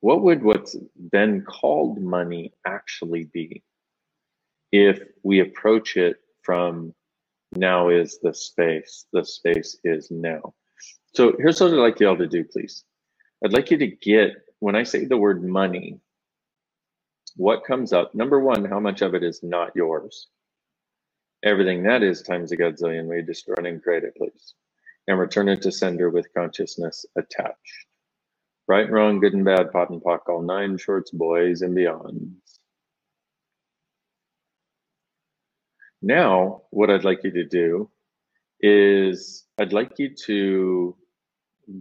what would what's then called money actually be if we approach it from now is the space, the space is now. So here's what I'd like you all to do, please. I'd like you to get, when I say the word money, what comes up? Number one, how much of it is not yours? Everything that is times a godzillion. We destroy and create it, please. And return it to sender with consciousness attached. Right wrong, good and bad, POD and POC, all nine shorts, boys and beyonds. Now, what I'd like you to do is I'd like you to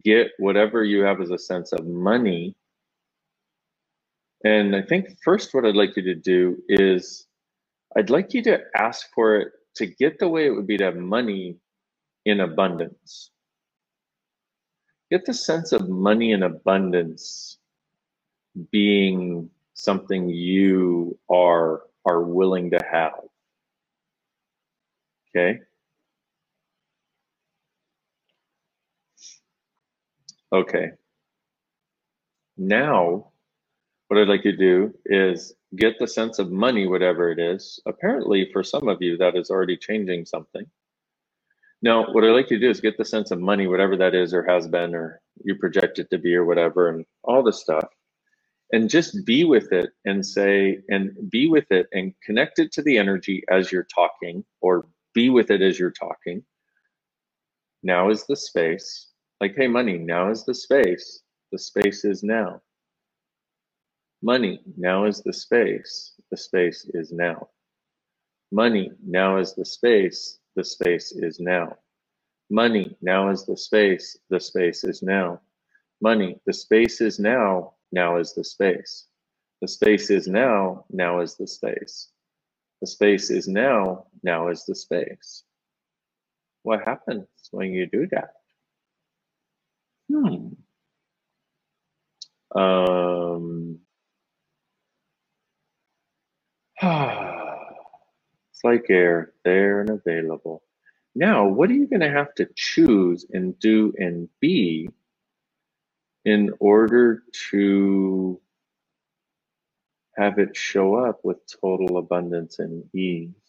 get whatever you have as a sense of money. And I think first what I'd like you to do is I'd like you to ask for it to get the way it would be to have money in abundance. Get the sense of money in abundance being something you are are willing to have. Okay. Okay. Now, what I'd like you to do is get the sense of money, whatever it is. Apparently, for some of you, that is already changing something. Now, what I'd like to do is get the sense of money, whatever that is or has been, or you project it to be, or whatever, and all this stuff. And just be with it and say, and be with it and connect it to the energy as you're talking, or be with it as you're talking. Now is the space. Like, hey, money, now is the space. The space is now. Money, now is the space. The space is now. Money, now is the space. The space is now. Money, now is the space. The space is now. Money, the space is now. Now is the space. The space is now. Now is the space. The space is now, now is the space. What happens when you do that? Hmm. Um, it's like air, there and available. Now, what are you going to have to choose and do and be in order to have it show up with total abundance and ease.